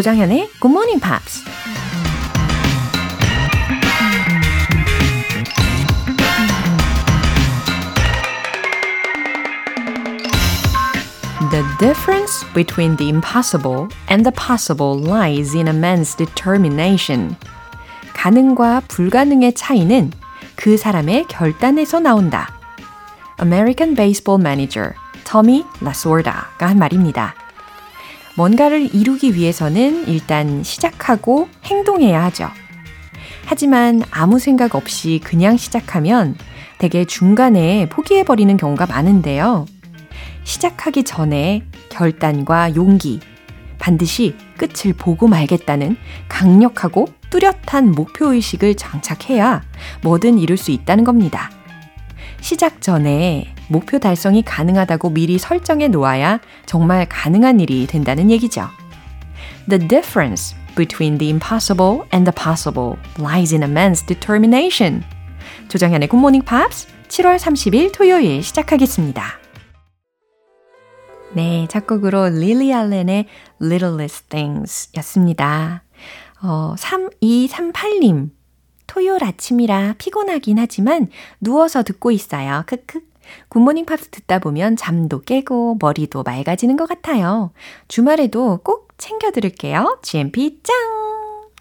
조장현의 Good Morning Pops. The difference between the impossible and the possible lies in a man's determination. 가능과 불가능의 차이는 그 사람의 결단에서 나온다. American Baseball Manager Tommy Lasorda가 한 말입니다. 뭔가를 이루기 위해서는 일단 시작하고 행동해야 하죠. 하지만 아무 생각 없이 그냥 시작하면 대개 중간에 포기해버리는 경우가 많은데요. 시작하기 전에 결단과 용기, 반드시 끝을 보고 말겠다는 강력하고 뚜렷한 목표의식을 장착해야 뭐든 이룰 수 있다는 겁니다. 시작 전에 목표 달성이 가능하다고 미리 설정해 놓아야 정말 가능한 일이 된다는 얘기죠. The difference between the impossible and the possible lies in a man's determination. 조정현의 Morning Pops 7월 30일 토요일 시작하겠습니다. 네, 작곡으로 릴리 알렌의 Littlest Things 였습니다. 어, 3238님. 토요일 아침이라 피곤하긴 하지만 누워서 듣고 있어요. 크크. 굿모닝 팝스 듣다 보면 잠도 깨고 머리도 맑아지는 것 같아요. 주말에도 꼭 챙겨 들을게요. GMP 짱!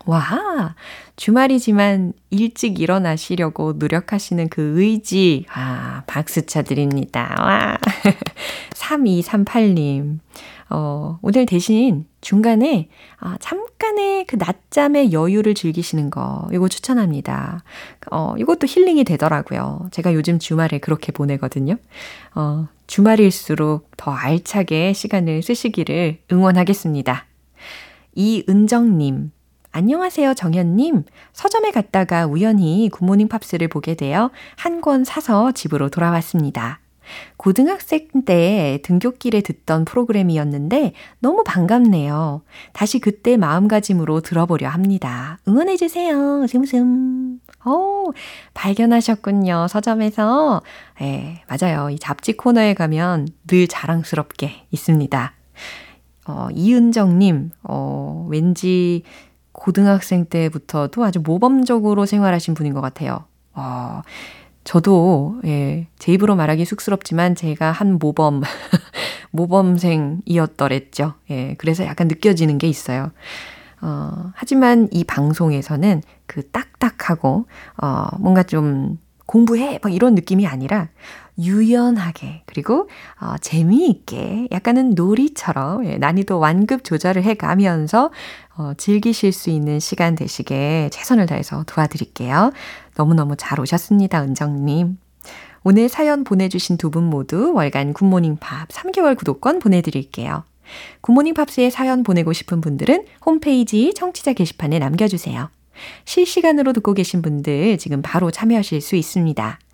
와, 주말이지만 일찍 일어나시려고 노력하시는 그 의지, 아, 박수 쳐드립니다. 와. 3238님. 어, 오늘 대신 중간에 아, 잠깐의 그 낮잠의 여유를 즐기시는 거 이거 추천합니다. 어, 이것도 힐링이 되더라고요. 제가 요즘 주말에 그렇게 보내거든요. 어, 주말일수록 더 알차게 시간을 쓰시기를 응원하겠습니다. 이은정님, 안녕하세요, 정현님. 서점에 갔다가 우연히 굿모닝 팝스를 보게 되어 한 권 사서 집으로 돌아왔습니다. 고등학생 때 등굣길에 듣던 프로그램이었는데 너무 반갑네요. 다시 그때 마음가짐으로 들어보려 합니다. 응원해주세요. 슴슴. 오, 발견하셨군요. 서점에서. 예, 맞아요. 이 잡지 코너에 가면 늘 자랑스럽게 있습니다. 어, 이은정님, 어, 왠지 고등학생 때부터도 아주 모범적으로 생활하신 분인 것 같아요. 어, 저도, 예, 제 입으로 말하기 쑥스럽지만 제가 한 모범, 모범생이었더랬죠. 예, 그래서 약간 느껴지는 게 있어요. 어, 하지만 이 방송에서는 그 딱딱하고, 어, 뭔가 좀 공부해! 막 이런 느낌이 아니라 유연하게, 그리고 어, 재미있게, 약간은 놀이처럼 예, 난이도 완급 조절을 해 가면서 어, 즐기실 수 있는 시간 되시게 최선을 다해서 도와드릴게요. 너무너무 잘 오셨습니다, 은정님. 오늘 사연 보내주신 두 분 모두 월간 굿모닝 팝 3개월 구독권 보내드릴게요. 굿모닝 팝스에 사연 보내고 싶은 분들은 홈페이지 청취자 게시판에 남겨주세요. 실시간으로 듣고 계신 분들 지금 바로 참여하실 수 있습니다.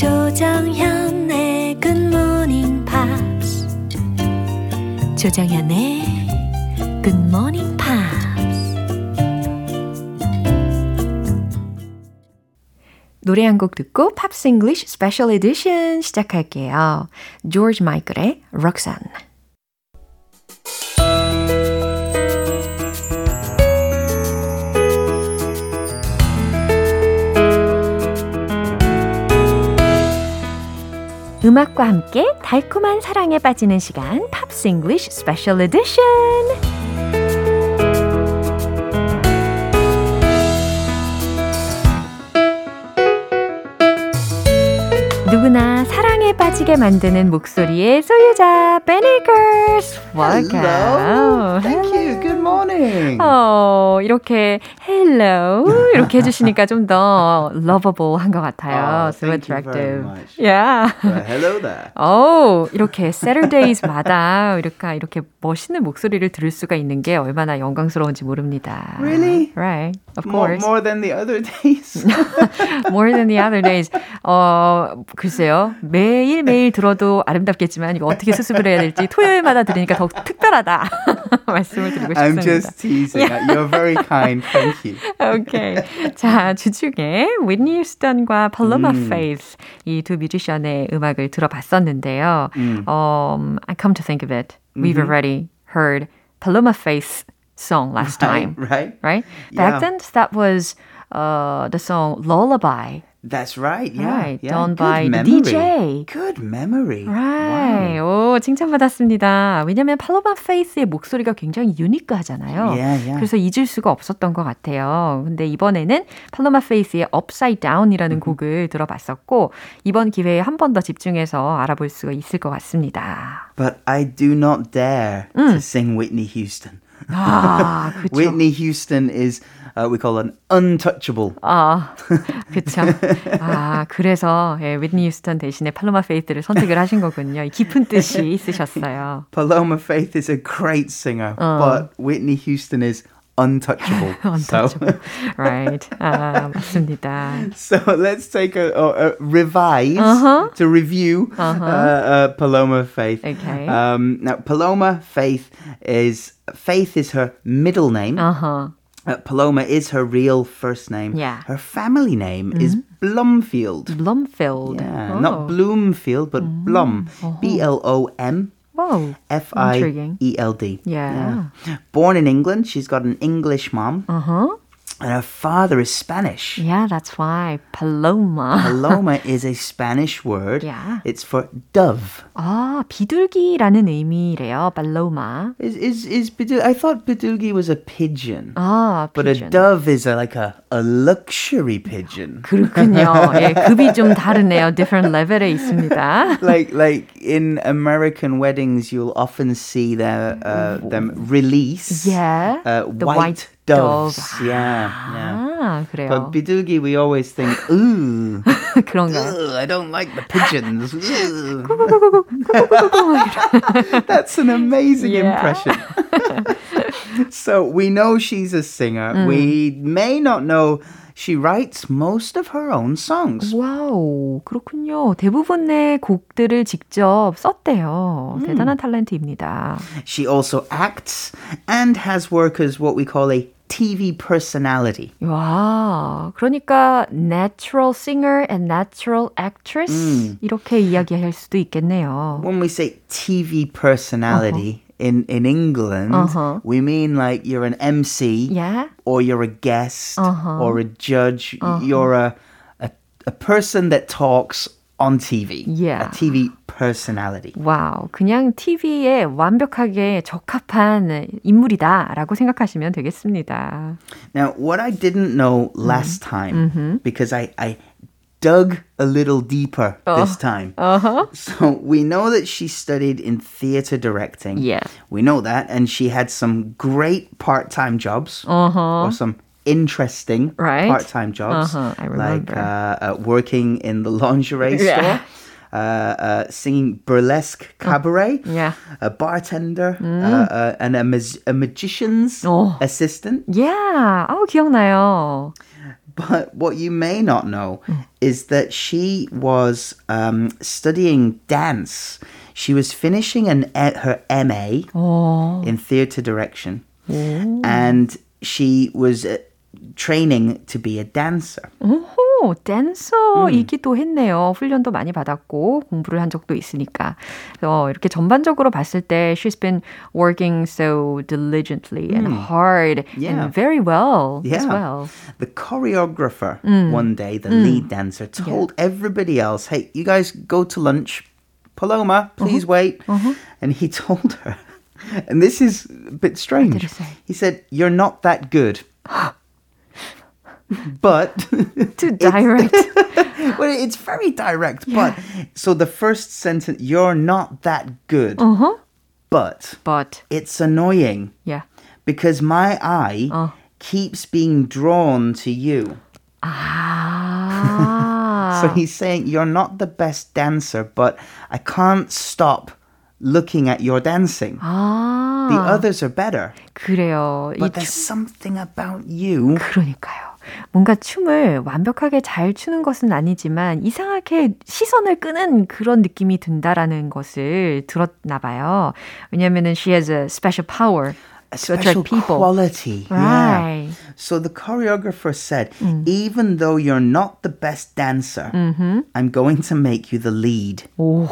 조정현의 Good Morning Pops. 조정현의 Good Morning Pops. 노래 한 곡 듣고 Pops English Special Edition 시작할게요. 조지 마이클의 Roxanne. 음악과 함께 달콤한 사랑에 빠지는 시간 Pops English Special Edition 빠지게 만드는 목소리의 소유자, Girls. Welcome. Hello. Thank you. Good morning. 어, 이렇게 hello 이렇게 해주시니까 좀 더 lovable한 것 같아요. Oh, so attractive. Yeah. Uh, hello there. 오, 이렇게 Saturdays마다 이렇게 이렇게 멋있는 목소리를 들을 수가 있는 게 얼마나 영광스러운지 모릅니다. Really? Right. Of More, course. more than the other days. More than the other days. 어, 글쎄요. 매일매일 들어도 아름답겠지만 이거 어떻게 수습을 해야 될지 토요일마다 들으니까 더욱 특별하다. 말씀을 드리고 싶습니다. I'm just teasing. You're very kind. Thank you. 오케이. 자, 주중에 Whitney Houston과 Paloma Faith 이두 뮤지션의 음악을 들어봤었는데요. Um, I come to think of it, we've already heard Paloma Faith's song last time, Right? right? Back Yeah. then, that was uh, the song Lullaby, That's right. Yeah. right? yeah. Done by memory. DJ. Good memory. Right. 오, 칭찬받았습니다. 왜냐면 팔로마 페이스의 목소리가 굉장히 유니크하잖아요. Yeah, yeah. 그래서 잊을 수가 없었던 것 같아요. 근데 이번에는 팔로마 페이스의 Upside Down이라는 곡을 들어봤었고 이번 기회에 한 번 더 집중해서 알아볼 수가 있을 것 같습니다. But I do not dare to sing Whitney Houston. 아, 그쵸. Whitney Houston is uh, we call an untouchable. 아, 그쵸. 아, 그래서 예, 위트니 휴스턴 대신에 팔로마 페이스를 선택을 하신 거군요. 이 깊은 뜻이 있으셨어요. Paloma Faith is a great singer, but Whitney Houston is untouchable. untouchable. right. 아, 맞습니다. So, so let's take a, a, a revise Uh-huh. to review uh, uh, Paloma Faith. Okay. Um, now, Paloma Faith is Faith is her middle name. Uh-huh. Uh, Paloma is her real first name. Yeah. Her family name is Blumfield. Blumfield. Yeah, Oh. not Bloomfield, but Blum. B L O M Whoa. F I. E L D. Yeah. Born in England, she's got an English mom, Uh-huh. and her father is Spanish. Yeah, that's why. Paloma. Paloma is a Spanish word. Yeah. It's for dove. 아, 비둘기라는 의미래요. Paloma. Is is is Bidul- I thought Bidulgi was a pigeon, 아, but pigeon. a dove is a, like a a luxury pigeon. 그렇군요. 예, 급이 좀 다르네요. different level에 있습니다. like like in American weddings, you'll often see their uh, them release Yeah. uh, the white, white doves. dove. Yeah, yeah. 아, 그래요. But Bidulgi, we always think, ooh, 그런가요? ugh, I don't like the pigeons. Ugh. That's an amazing Yeah. impression. so we know she's a singer. We may not know she writes most of her own songs. 와우, 그렇군요. 대부분의 곡들을 직접 썼대요. 대단한 탤런트입니다. She also acts and has work as what we call a TV personality. 와, 그러니까 natural singer and natural actress 이렇게 이야기할 수도 있겠네요. When we say TV personality in, in England, Uh-huh. we mean like you're an MC Yeah. or you're a guest Uh-huh. or a judge. You're a, a, a person that talks on TV. Yeah. A TV personality. 와우, 그냥 TV에 완벽하게 적합한 인물이다라고 생각하시면 되겠습니다. Now, what I didn't know Mm-hmm. last time, because I, I dug a little deeper Oh. this time. Uh-huh. So we know that she studied in theater directing. Yeah. We know that. And she had some great part time jobs or some interesting Uh-huh. Right. part time jobs. Uh-huh, I Like remember. uh, uh, working in the lingerie Yeah. store. Uh, uh, singing burlesque cabaret, Yeah. a bartender, uh, uh, and a, mag- a magician's Oh. assistant. Yeah. 아우, 기억나요. But what you may not know is that she was um, studying dance. She was finishing an e- her MA 어. in theatre direction, and she was uh, training to be a dancer. 오호, 댄서이기도 했네요. 훈련도 많이 받았고 공부를 한 적도 있으니까. 어, 이렇게 전반적으로 봤을 때 she's been working so diligently and hard Yeah. and very well as Yeah. well. The choreographer one day, the lead dancer, told everybody else, "Hey, you guys go to lunch. Paloma, please wait." And he told her, and this is a bit strange. did he say? He said, "You're not that good." but Too direct. well, it's very direct. But so the first sentence, you're not that good, uh-huh. but But it's annoying yeah. because my eye 어. keeps being drawn to you. 아. So he's saying you're not the best dancer, but I can't stop looking at your dancing. 아. The others are better, 그래요. 이 but there's something about you. 그러니까요. 뭔가 춤을 완벽하게 잘 추는 것은 아니지만 이상하게 시선을 끄는 그런 느낌이 든다라는 것을 들었나 봐요. 왜냐면은 she has a special power A special people. quality. Right. Yeah. So the choreographer said, even though you're not the best dancer, I'm going to make you the lead. 오,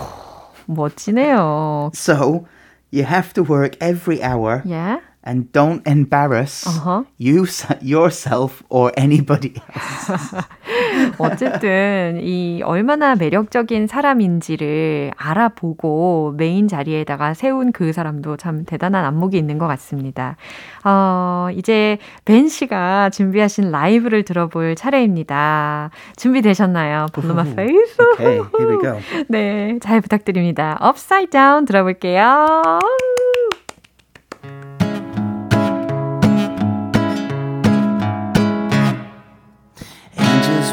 멋지네요. So you have to work every hour Yeah. And don't embarrass Uh-huh. you, yourself or anybody else. 어쨌든 이 얼마나 매력적인 사람인지를 알아보고 메인 자리에다가 세운 그 사람도 참 대단한 안목이 있는 것 같습니다. 어, 이제 벤 씨가 준비하신 라이브를 들어볼 차례입니다. 준비되셨나요? 팔로마 페이스? Okay, here we go. 네, 잘 부탁드립니다. Upside Down 들어볼게요.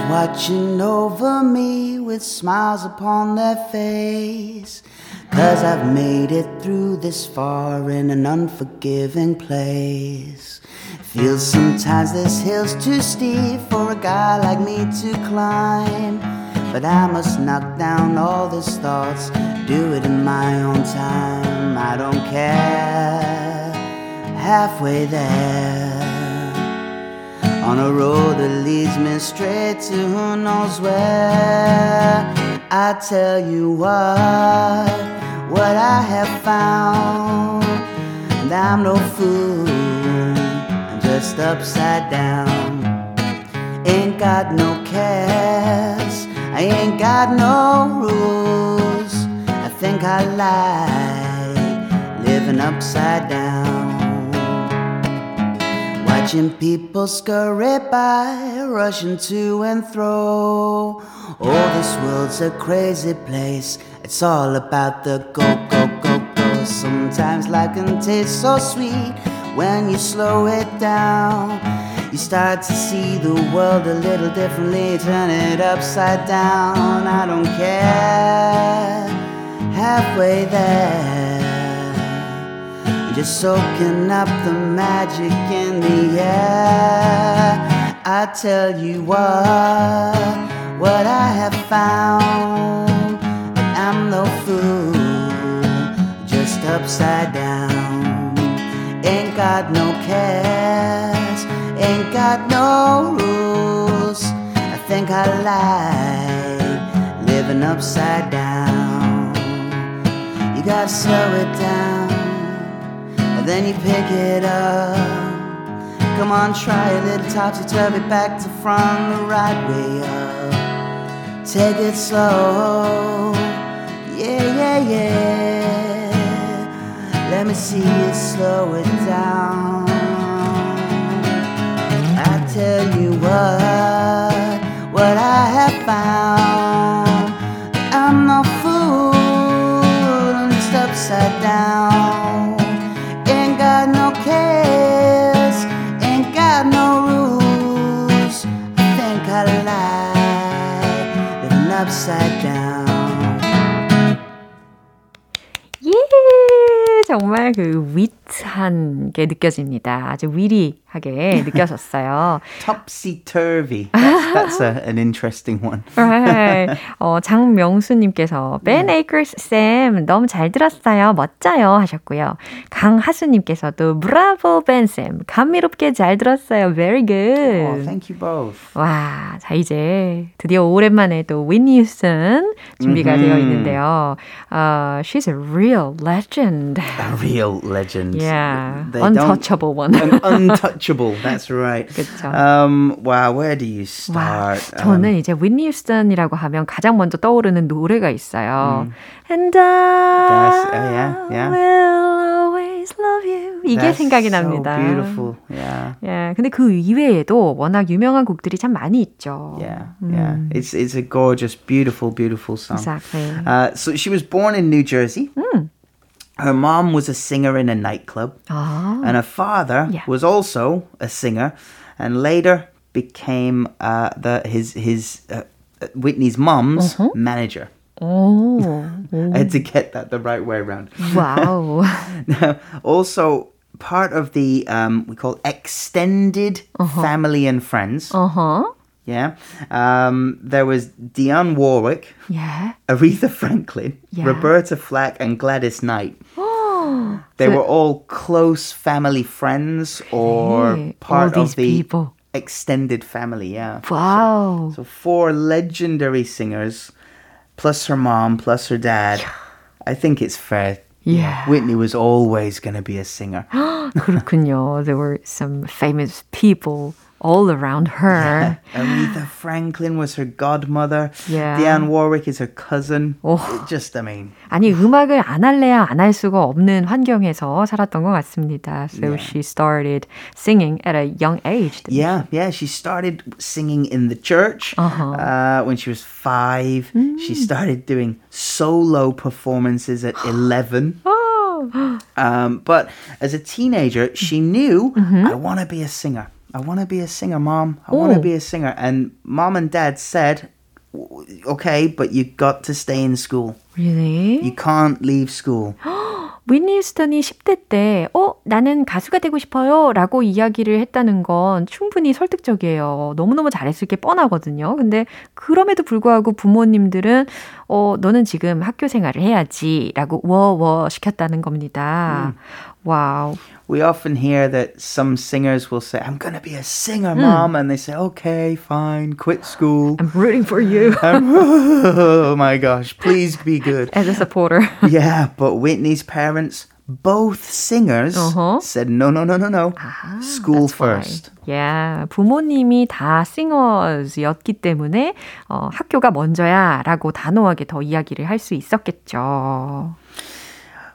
Watching over me with smiles upon their face. Cause I've made it through this far in an unforgiving place. Feels sometimes this hill's too steep for a guy like me to climb. But I must knock down all these thoughts, do it in my own time. I don't care. Halfway there on a road that leads me straight to who knows where. I tell you what, what I have found, and I'm no fool, I'm just upside down. Ain't got no cares, I ain't got no rules. I think I like living upside down. Watching people scurry by, rushing to and fro. Oh, this world's a crazy place. It's all about the go, go, go, go. Sometimes life can taste so sweet when you slow it down. You start to see the world a little differently, turn it upside down. I don't care, halfway there. Just soaking up the magic in the air. I tell you what, what I have found. I'm no fool, just upside down. Ain't got no cares, ain't got no rules. I think I like living upside down. You gotta slow it down then you pick it up. Come on, try a little topsy turvy back to front, the right way up. Take it slow, yeah, yeah, yeah. Let me see you slow it down. 게 느껴집니다. 아주 위리하게 느껴졌어요. Topsy turvy. That's, that's a, an interesting one. right. 어, 장명수님께서 Ben Akers 쌤 너무 잘 들었어요. 멋져요 하셨고요. 강하수님께서도 브라보 Ben 쌤 감미롭게 잘 들었어요. Very Oh, good. thank you both. 와, 자 이제 드디어 오랜만에 또 윈니 휴슨 준비가 되어 있는데요. 어, she's a real legend. A real legend. Yeah, They untouchable one. An untouchable. That's right. 그쵸. Um, wow, where do you 와, start? 저는 이제 윈니 휴스턴이라고 하면 가장 먼저 떠오르는 노래가 있어요. And I Yes, oh, yeah, yeah. will always love you. 이게 That's 생각이 so 납니다. beautiful. Yeah. 예, 근데 그 이외에도 워낙 유명한 곡들이 참 많이 있죠. Yeah, yeah. It's it's a gorgeous, beautiful, beautiful song. Exactly. Uh, so she was born in New Jersey. her mom was a singer in a nightclub, oh. and her father yeah. was also a singer, and later became uh, the his his uh, uh Whitney's mom's uh-huh. manager. Oh, I had to get that the right way around. Wow. now, also part of the um, we call extended uh-huh. family and friends. Uh huh Yeah, um, there was Dionne Warwick, 예. Aretha Franklin, Yeah. Roberta Flack, and Gladys Knight. 어, They So- were all close family friends or Hey, part all of these the people. extended family. Yeah. 와우. So four legendary singers, plus her mom, plus her dad. I think it's fair. Yeah. Whitney was always going to be a singer. 그렇군요. There were some famous people all around her. Aretha Franklin was her godmother. Yeah. Dionne Warwick is her cousin. Oh. It just, I mean, 아니 음악을 안 할래야 안 할 수가 없는 환경에서 살았던 것 같습니다. So Yeah. she started singing at a young age. Yeah, yeah. She started singing in the church uh when she was five. She started doing solo performances at 11. Oh. Um, but as a teenager, she knew, I want to be a singer. I want to be a singer, mom. I want Oh. to be a singer. And mom and dad said, "W- okay, but you got to stay in school. Really? You can't leave school. 위니 휴스턴이 10대 때, 어, 나는 가수가 되고 싶어요. 라고 이야기를 했다는 건 충분히 설득적이에요. 너무너무 잘했을 게 뻔하거든요. 근데 그럼에도 불구하고 부모님들은, 어, 너는 지금 학교 생활을 해야지. 라고 워워 시켰다는 겁니다. 와 우. We often hear that some singers will say, I'm going to be a singer, mom. And they say, okay, fine, quit school. I'm rooting for you oh my gosh, please be good. as a supporter. Yeah, but Whitney's parents, both singers, Uh-huh. said, no, no, no, no, no. School That's why. first. Yeah, 부모님이 다 싱어즈였기 때문에 어, 학교가 먼저야라고 단호하게 더 이야기를 할 수 있었겠죠.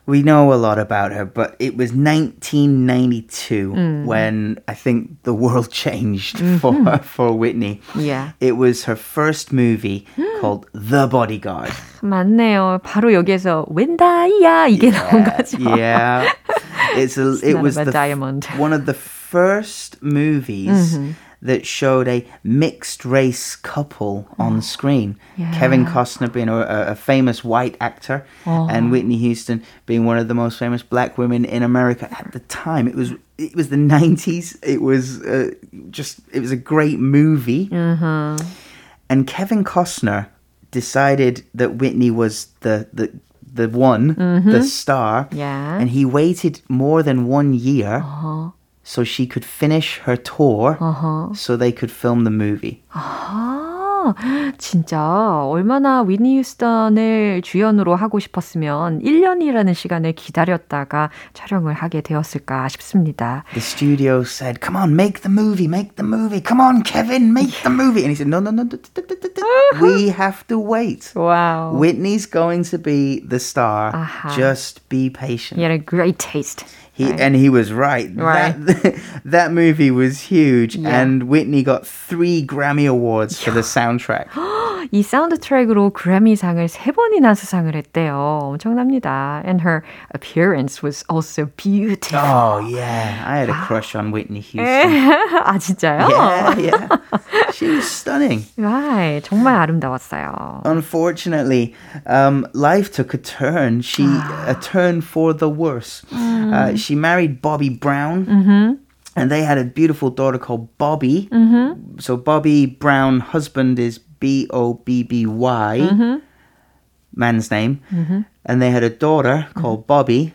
We know a lot about her, but it was 1992 when I think the world changed for for Whitney. Yeah. It was her first movie called The Bodyguard. 맞네요. 바로 여기에서 웬다이야 이게 나온 거죠. yeah. It's a, it not was about the, diamond. one of the first movies that showed a mixed race couple on oh, screen. Kevin Costner being a, a famous white actor oh. and Whitney Houston being one of the most famous black women in America at the time. It was it was the 90s. It was uh, just it was a great movie. Uh-huh. And Kevin Costner decided that Whitney was the the the one, the mm-hmm. star. Yeah. And he waited more than one year uh-huh so she could finish her tour so they could film the movie. 아, 진짜 얼마나 위니 휴스턴을 주연으로 하고 싶었으면 1년이라는 시간을 기다렸다가 촬영을 하게 되었을까 싶습니다. The studio said, "Come on, make the movie, make the movie. Come on, Kevin, make the movie." And he said, "No, no, no. d- d- d- d- d- We have to wait. 와우. Whitney's going to be the star. Aha. Just be patient." He had a great taste. He Right. and he was right. Right. That, that movie was huge, Yeah. and Whitney got three Grammy awards for the soundtrack. 이 사운드 트랙으로 그래미상을 세 번이나 수상을 했대요. 엄청납니다. And her appearance was also beautiful. oh yeah, I had a crush on Whitney Houston. 아 진짜요? yeah, yeah, she was stunning. Right. 정말 아름다웠어요. Unfortunately, um, life took a turn. She a turn for the worse. Uh, she married Bobby Brown. And they had a beautiful daughter called Bobby. So Bobby Brown, husband is B O B B Y, man's name. And they had a daughter called Bobby,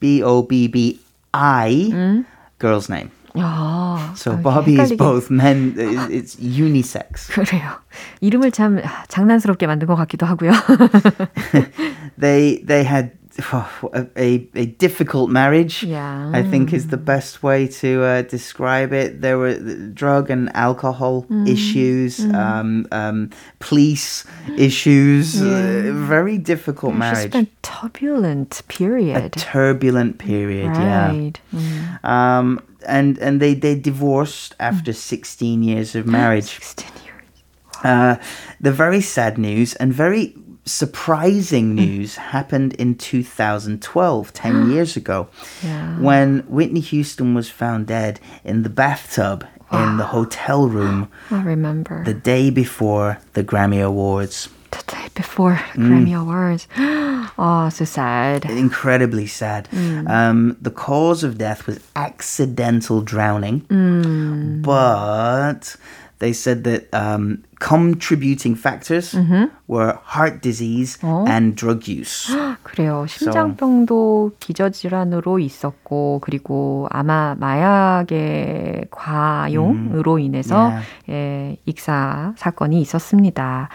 B O B B I, girl's name. 아, So 아, Bobby is 헷갈리게. both men. It's unisex. 그래요. 이름을 참 아, 장난스럽게 만든 것 같기도 하고요. they they had a, a difficult marriage. Yeah. I think is the best way to uh, describe it. There were drug and alcohol Mm. issues, um, um, police issues. Uh, very difficult She's marriage. been turbulent period. A turbulent period. Yeah. Mm. Um, and and they they divorced after 16 years of marriage. 16 years. Uh, the very sad news and very surprising news happened in 2012, 10 years ago, Yeah. when Whitney Houston was found dead in the bathtub in the hotel room I remember. the day before the Grammy Awards. the day before Mm. Grammy Awards. oh, so sad. Incredibly sad. Um, the cause of death was accidental drowning, but they said that um, contributing factors were heart disease and drug use. 그래요. 심장병도 기저질환으로 있었고, 그리고 아마 마약의 과용으로 인해서 예, 익사 사건이 있었습니다.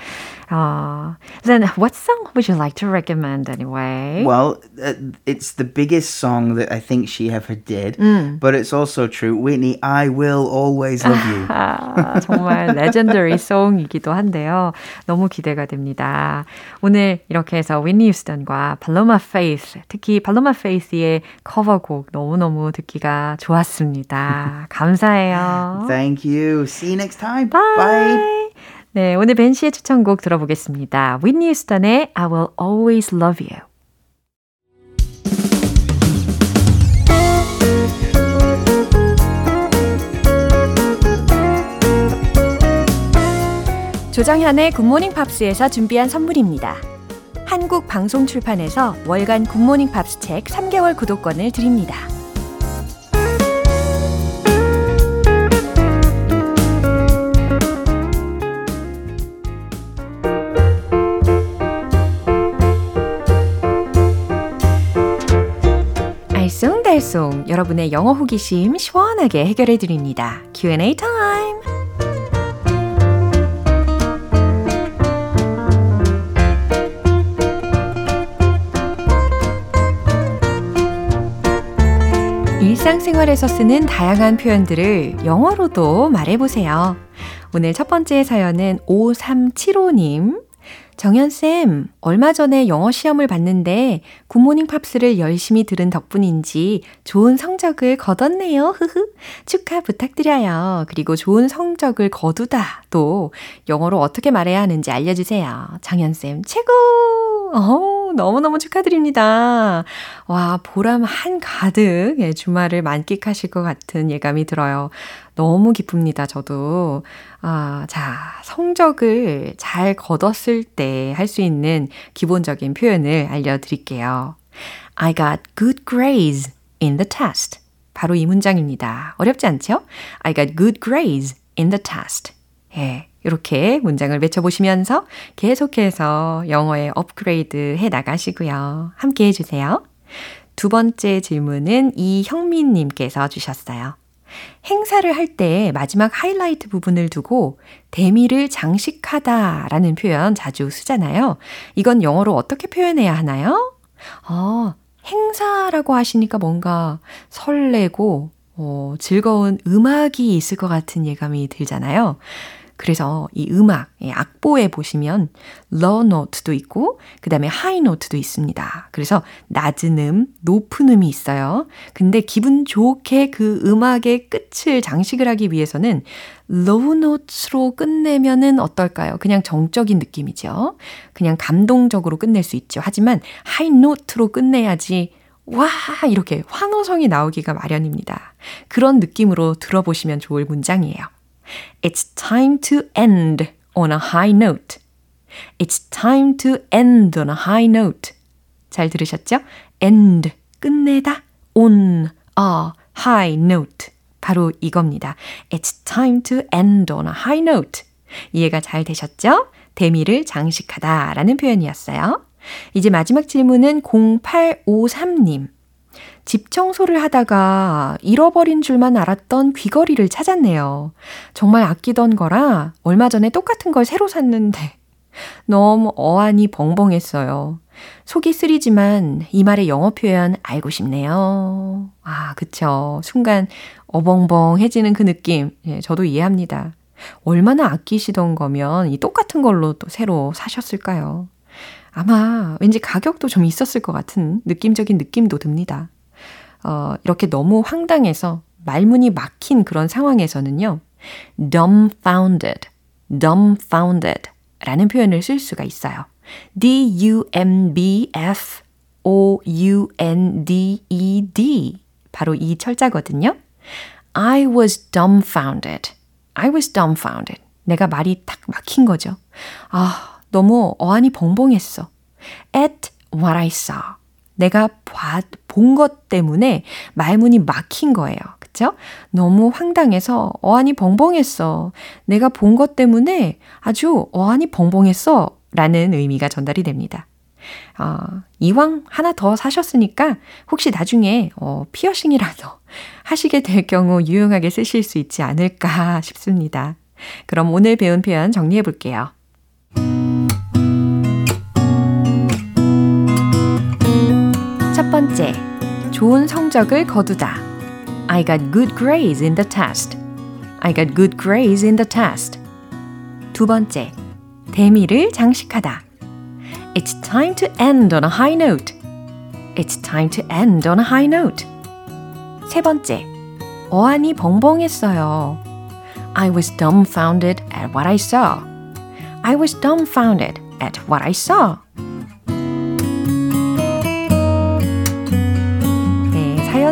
Uh, then what song would you like to recommend anyway? Well, uh, it's the biggest song that I think she ever did, but it's also true. Whitney, I will always love you. 아, 정말 legendary 송이기도 한데요. 너무 기대가 됩니다. 오늘 이렇게 해서 휘트니 휴스턴과 팔로마 페이스, 특히 팔로마 페이스의 커버곡 너무너무 듣기가 좋았습니다. 감사해요. Thank you. See you next time. Bye. 네, 오늘 벤 씨의 추천곡 들어보겠습니다. 휘트니 휴스턴의 I Will Always Love You. 조정현의 굿모닝 팝스에서 준비한 선물입니다. 한국 방송 출판에서 월간 굿모닝 팝스 책 3개월 구독권을 드립니다. 알쏭달쏭 여러분의 영어 호기심 시원하게 해결해 드립니다. Q&A 타임. 일상생활에서 쓰는 다양한 표현들을 영어로도 말해 보세요. 오늘 첫 번째 사연은 5375님. 정연쌤, 얼마 전에 영어 시험을 봤는데 굿모닝 팝스를 열심히 들은 덕분인지 좋은 성적을 거뒀네요. 흐흐. 축하 부탁드려요. 그리고 좋은 성적을 거두다. 또 영어로 어떻게 말해야 하는지 알려주세요. 정연쌤, 최고! 어우, 너무너무 축하드립니다. 와, 보람 한 가득 예, 주말을 만끽하실 것 같은 예감이 들어요. 너무 기쁩니다, 저도. 아, 자, 성적을 잘 거뒀을 때 할 수 있는 기본적인 표현을 알려드릴게요. I got good grades in the test. 바로 이 문장입니다. 어렵지 않죠? I got good grades in the test. 예, 이렇게 문장을 외쳐보시면서 계속해서 영어에 업그레이드 해 나가시고요. 함께 해주세요. 두 번째 질문은 이형민님께서 주셨어요. 행사를 할 때 마지막 하이라이트 부분을 두고 대미를 장식하다 라는 표현 자주 쓰잖아요. 이건 영어로 어떻게 표현해야 하나요? 어, 행사라고 하시니까 뭔가 설레고 어, 즐거운 음악이 있을 것 같은 예감이 들잖아요. 그래서 이 음악, 예, 악보에 보시면 low note도 있고 그 다음에 high note도 있습니다. 그래서 낮은 음, 높은 음이 있어요. 근데 기분 좋게 그 음악의 끝을 장식을 하기 위해서는 low note로 끝내면은 어떨까요? 그냥 정적인 느낌이죠. 그냥 감동적으로 끝낼 수 있죠. 하지만 high note로 끝내야지 와! 이렇게 환호성이 나오기가 마련입니다. 그런 느낌으로 들어보시면 좋을 문장이에요. It's time to end on a high note. It's time to end on a high note. 잘 들으셨죠? end, 끝내다, on a high note. 바로 이겁니다. It's time to end on a high note. 이해가 잘 되셨죠? 대미를 장식하다 라는 표현이었어요. 이제 마지막 질문은 0853님. 집 청소를 하다가 잃어버린 줄만 알았던 귀걸이를 찾았네요. 정말 아끼던 거라 얼마 전에 똑같은 걸 새로 샀는데 너무 어안이 벙벙했어요. 속이 쓰리지만 이 말의 영어 표현 알고 싶네요. 아, 그쵸. 순간 어벙벙해지는 그 느낌. 예, 저도 이해합니다. 얼마나 아끼시던 거면 이 똑같은 걸로 또 새로 사셨을까요? 아마 왠지 가격도 좀 있었을 것 같은 느낌적인 느낌도 듭니다. 어, 이렇게 너무 황당해서 말문이 막힌 그런 상황에서는요, dumbfounded, dumbfounded 라는 표현을 쓸 수가 있어요. D-U-M-B-F-O-U-N-D-E-D. 바로 이 철자거든요. I was dumbfounded. I was dumbfounded. 내가 말이 딱 막힌 거죠. 아, 너무 어안이 벙벙했어. At what I saw. 내가 본 것 때문에 말문이 막힌 거예요. 그쵸? 너무 황당해서 어안이 벙벙했어. 내가 본 것 때문에 아주 어안이 벙벙했어. 라는 의미가 전달이 됩니다. 어, 이왕 하나 더 사셨으니까 혹시 나중에 어, 피어싱이라도 하시게 될 경우 유용하게 쓰실 수 있지 않을까 싶습니다. 그럼 오늘 배운 표현 정리해 볼게요. 좋은 성적을 거두다. I got good grades in the test. I got good grades in the test. 두 번째, 대미를 장식하다. It's time to end on a high note. It's time to end on a high note. 세 번째, 어안이 벙벙했어요. I was dumbfounded at what I saw. I was dumbfounded at what I saw.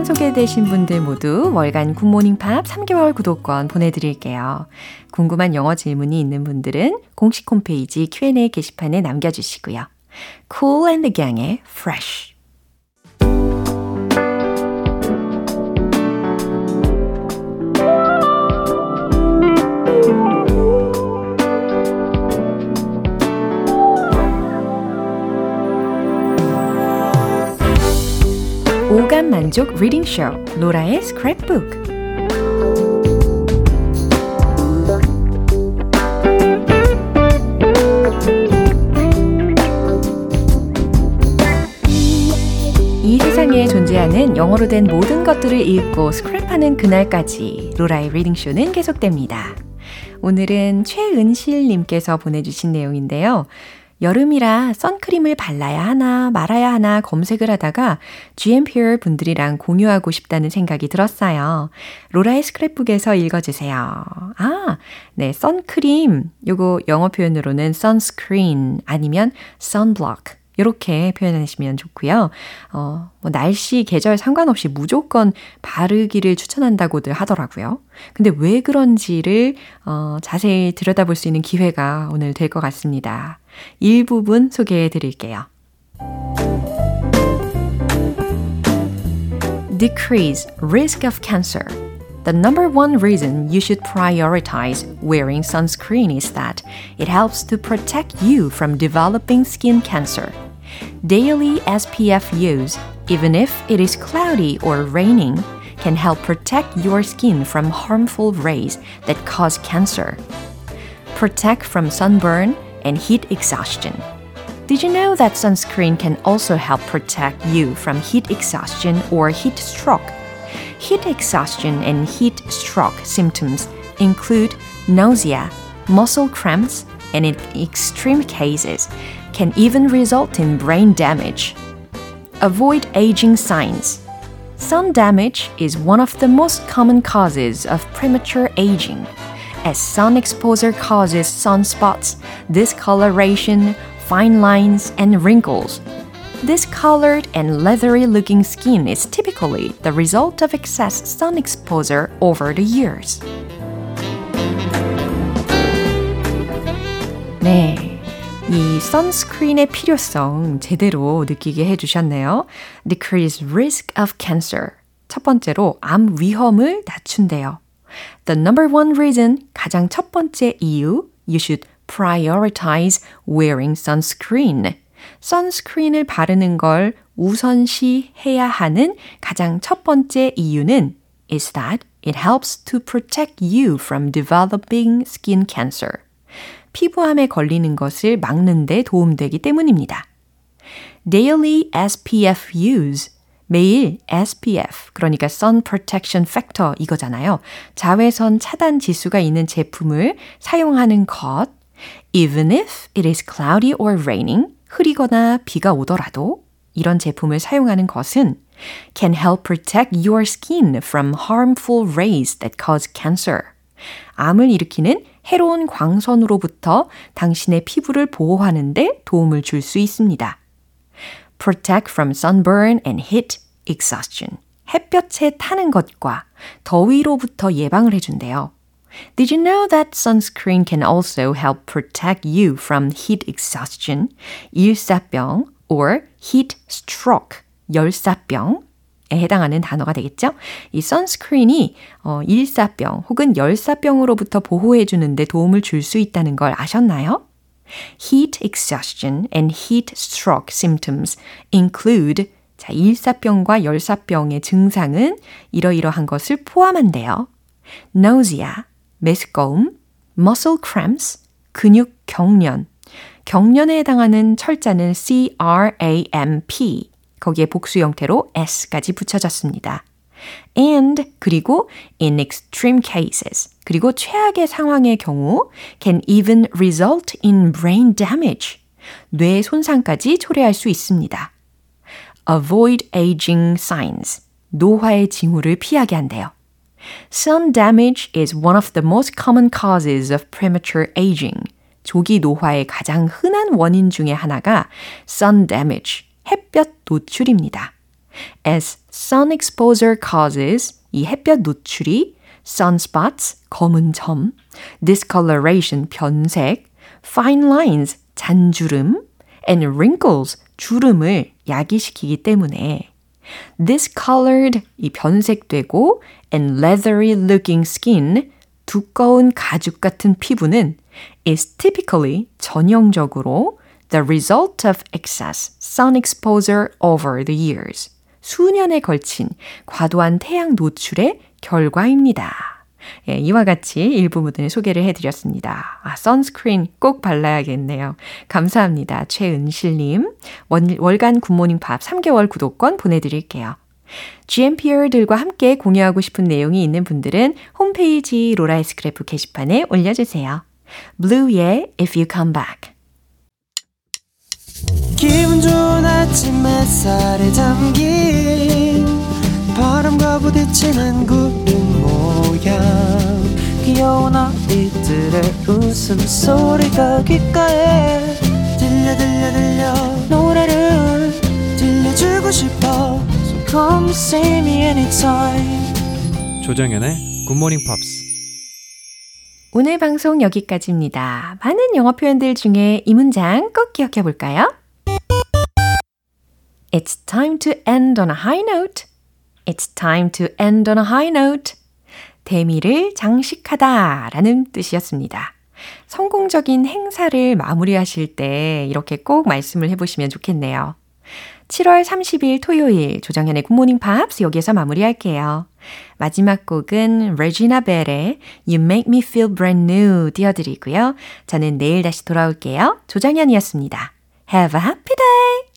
사연 소개되신 분들 모두 월간 굿모닝 팝 3개월 구독권 보내드릴게요. 궁금한 영어 질문이 있는 분들은 공식 홈페이지 Q&A 게시판에 남겨주시고요. Cool and the Gang의 Fresh 오감 만족 reading 쇼 로라의 스크랩북 이 세상에 존재하는 영어로 된 모든 것들을 읽고 스크랩하는 그날까지 로라의 reading 쇼는 계속됩니다. 오늘은 최은실님께서 보내주신 내용인데요. 여름이라 선크림을 발라야 하나 말아야 하나 검색을 하다가 GMPR 분들이랑 공유하고 싶다는 생각이 들었어요. 로라의 스크랩북에서 읽어주세요. 아, 네, 선크림. 요거 영어 표현으로는 sunscreen 아니면 sunblock. 이렇게 표현하시면 좋고요. 어, 뭐 날씨, 계절 상관없이 무조건 바르기를 추천한다고들 하더라고요. 근데 왜 그런지를 어, 자세히 들여다볼 수 있는 기회가 오늘 될 것 같습니다. 일부분 소개해 드릴게요. Decrease risk of cancer. The number one reason you should prioritize wearing sunscreen is that it helps to protect you from developing skin cancer. Daily SPF use, even if it is cloudy or raining, can help protect your skin from harmful rays that cause cancer. Protect from sunburn and heat exhaustion. Did you know that sunscreen can also help protect you from heat exhaustion or heat stroke? Heat exhaustion and heat stroke symptoms include nausea, muscle cramps, and in extreme cases, can even result in brain damage. Avoid aging signs. Sun damage is one of the most common causes of premature aging. As sun exposure causes sunspots, discoloration, fine lines, and wrinkles. Discolored and leathery looking skin is typically the result of excess sun exposure over the years. 네. 이 선스크린의 필요성 제대로 느끼게 해주셨네요. Decrease risk of cancer. 첫 번째로 암 위험을 낮춘대요. The number one reason, 가장 첫 번째 이유, you should prioritize wearing sunscreen. 선스크린을 바르는 걸 우선시 해야 하는 가장 첫 번째 이유는 is that it helps to protect you from developing skin cancer. 피부암에 걸리는 것을 막는 데 도움되기 때문입니다. daily SPF use. 매일 SPF, 그러니까 Sun Protection Factor 이거잖아요. 자외선 차단 지수가 있는 제품을 사용하는 것. Even if it is cloudy or raining, 흐리거나 비가 오더라도 이런 제품을 사용하는 것은 can help protect your skin from harmful rays that cause cancer. 암을 일으키는 해로운 광선으로부터 당신의 피부를 보호하는데 도움을 줄 수 있습니다. protect from sunburn and heat exhaustion. 햇볕에 타는 것과 더위로부터 예방을 해준대요. Did you know that sunscreen can also help protect you from heat exhaustion, 일사병, or heat stroke, 열사병? 에 해당하는 단어가 되겠죠? 이 선스크린이 어, 일사병 혹은 열사병으로부터 보호해 주는데 도움을 줄 수 있다는 걸 아셨나요? Heat exhaustion and heat stroke symptoms include 자, 일사병과 열사병의 증상은 이러이러한 것을 포함한대요. nausea, 메스꺼움, muscle cramps, 근육 경련. 경련에 해당하는 철자는 CRAMP. 거기에 복수 형태로 S까지 붙여졌습니다. and 그리고 in extreme cases 그리고 최악의 상황의 경우 can even result in brain damage 뇌 손상까지 초래할 수 있습니다. avoid aging signs 노화의 징후를 피하게 한대요. Sun damage is one of the most common causes of premature aging. 조기 노화의 가장 흔한 원인 중의 하나가 sun damage, 햇볕 노출입니다. As sun exposure causes, 이 햇볕 노출이 sunspots, 검은 점, discoloration, 변색, fine lines, 잔주름, and wrinkles, 주름을 야기시키기 때문에 discolored, 이 변색되고 and leathery looking skin, 두꺼운 가죽 같은 피부는 is typically 전형적으로 the result of excess sun exposure over the years. 수년에 걸친 과도한 태양 노출의 결과입니다. 예, 이와 같이 일부 부분을 소개를 해드렸습니다. 아, sunscreen 꼭 발라야겠네요. 감사합니다. 최은실님. 월, 월간 굿모닝 팝스 3개월 구독권 보내드릴게요. GMPer들과 함께 공유하고 싶은 내용이 있는 분들은 홈페이지 로라의 스크랩북 게시판에 올려주세요. Blue의 If You Come Back 햇살에 담긴 바람과 부딪히는 구름 모양. 귀여운 아이들의 웃음소리가 귓가에 들려 들려 들려. 노래를 들려주고 싶어. So come see me anytime. 조정연의 굿모닝 팝스 오늘 방송 여기까지입니다. 많은 영어 표현들 중에 이 문장 꼭 기억해 볼까요? It's time to end on a high note. It's time to end on a high note. 대미를 장식하다 라는 뜻이었습니다. 성공적인 행사를 마무리하실 때 이렇게 꼭 말씀을 해보시면 좋겠네요. 7월 30일 토요일 조정현의 굿모닝 팝스 여기에서 마무리할게요. 마지막 곡은 레지나 벨의 You Make Me Feel Brand New 띄워드리고요. 저는 내일 다시 돌아올게요. 조정현이었습니다. Have a happy